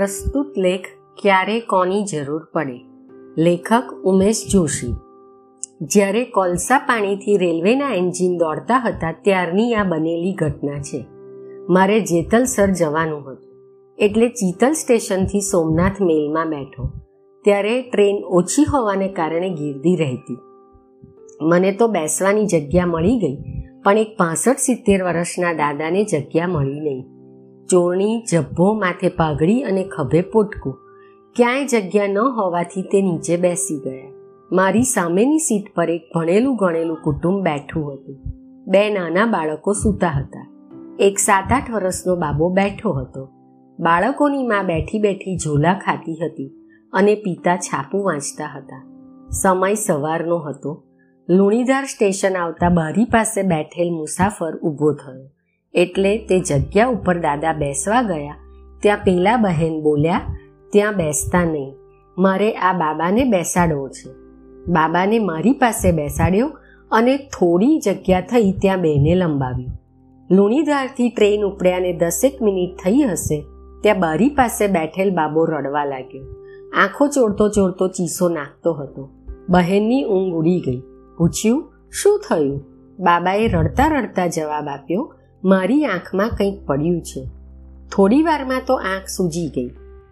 પ્રસ્તુત લેખ ક્યારે કોની જરૂર પડે? લેખક ઉમેશ જોશી. જ્યારે કોલસા પાણીથી રેલવેના એન્જિન દોડતા હતા ત્યારની આ બનેલી ઘટના છે. મારે જેતલસર જવાનું હતું. એટલે ચિતલ સ્ટેશનથી સોમનાથ મેલમાં બેઠો. ત્યારે ટ્રેન ઓછી હોવાને કારણે ગીર્દી રહેતી. મને તો બેસવાની જગ્યા મળી ગઈ, પણ એક પાસઠ સિત્તેર વર્ષના દાદાને જગ્યા મળી નહીં. ચોરણી જભ્ભો માથે પાઘડી અને ખભે પોટકું. ક્યાંય જગ્યા ન હોવાથી તે નીચે બેસી ગયા. મારી સામેની સીટ પર એક ભણેલું ગણેલું કુટુંબ બેઠું હતું. બે નાના બાળકો સૂતા હતા. એક સાત આઠ વર્ષનો બાબો બેઠો હતો. બાળકોની માં બેઠી બેઠી ઝોલા ખાતી હતી અને પિતા છાપું વાંચતા હતા. સમય સવારનો હતો. લુણીધાર સ્ટેશન આવતા બારી પાસે બેઠેલ મુસાફર ઊભો થયો. એટલે તે જગ્યા ઉપર દાદા બેસવા ગયા. ત્યાં પેલા બહેન બોલ્યા, ત્યાં બેસતા નહીં. મારે આ બાબાને બેસાડવો છે. બાબાને મારી પાસે બેસાડ્યો અને થોડી જગ્યા થઈ ત્યાં બેને લંબાવ્યું. લુણીધારથી ટ્રેન ઉપડ્યાને દસેક મિનિટ થઈ હશે, ત્યાં બારી પાસે બેઠેલ બાબો રડવા લાગ્યો. આંખો ચોડતો ચોડતો ચીસો નાખતો હતો. બહેનની ઊંઘ ઉડી ગઈ. પૂછ્યું, શું થયું? બાબાએ રડતા રડતા જવાબ આપ્યો મારી આંખમાં કંઈક પડ્યું છે. થોડી વારમાં તો આંખ સૂજી ગઈ.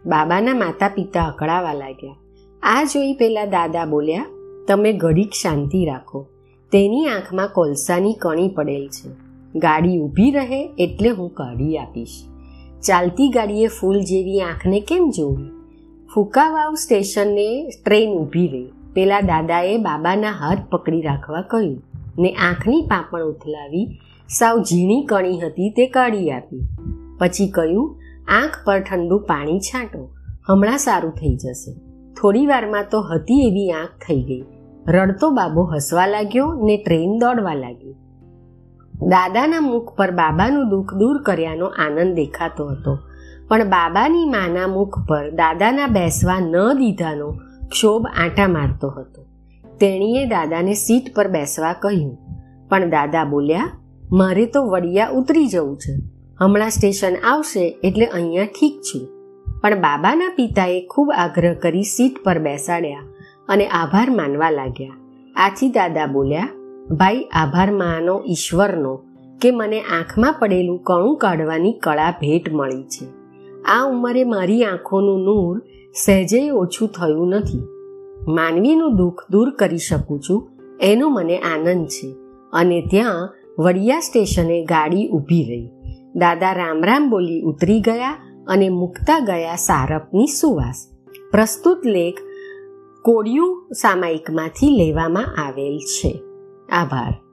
બાબાના માતા પિતા અકળાવા લાગ્યા. આ જોઈ પેલા દાદા બોલ્યા, તમે ઘડીક શાંતિ રાખો. તેની આંખમાં કોલસાની કણી પડેલ છે. ગાડી ઊભી રહે એટલે હું કાઢી આપીશ. ચાલતી ગાડીએ ફૂલ જેવી આંખને કેમ જોવી? ફુકાવાવ સ્ટેશને ટ્રેન ઊભી રહી. પેલા દાદાએ બાબાના હાથ પકડી રાખવા કહ્યું. ને આંખની પાપણ ઉથલાવી સાવ ઝીણી કણી હતી તે કાઢી આપી. પછી કહ્યું, આંખ પર ઠંડુ પાણી છાંટો, હમણાં સારું થઈ જશે. થોડી વારમાં તો હતી એવી આંખ થઈ ગઈ. રડતો બાબો હસવા લાગ્યો ને ટ્રેન દોડવા લાગી. દાદાના મુખ પર બાબાનું દુઃખ દૂર કર્યાનો આનંદ દેખાતો હતો. પણ બાબાની માના મુખ પર દાદાના બેસવા ન દીધાનો ક્ષોભ આંટા મારતો હતો. તેણીએ દાદાને સીટ પર બેસવા કહ્યું. પણ દાદા બોલ્યા મારે તો વડિયા ઉતરી જવું છે. હમણાં સ્ટેશન આવશે એટલે અહીંયા ઠીક છું. પણ બાબાના પિતાએ ખૂબ આગ્રહ કરી સીટ પર બેસાડ્યા અને આભાર માનવા લાગ્યા. આથી દાદા બોલ્યા, ભાઈ, આભાર માનો ઈશ્વરનો કે મને આંખમાં પડેલું કણું કાઢવાની કળા ભેટ મળી છે. આ ઉંમરે મારી આંખોનું નૂર સહેજે ઓછું થયું નથી. માનવીનું દુઃખ દૂર કરી શકું છું, એનો મને આનંદ છે. અને ત્યાં વડિયા સ્ટેશને ગાડી ઊભી રહી. દાદા રામ રામ બોલી ઉતરી ગયા અને મૂકતા ગયા સારપની સુવાસ. પ્રસ્તુત લેખ કોડિયું સામાયિકમાંથી લેવામાં આવેલ છે. આભાર.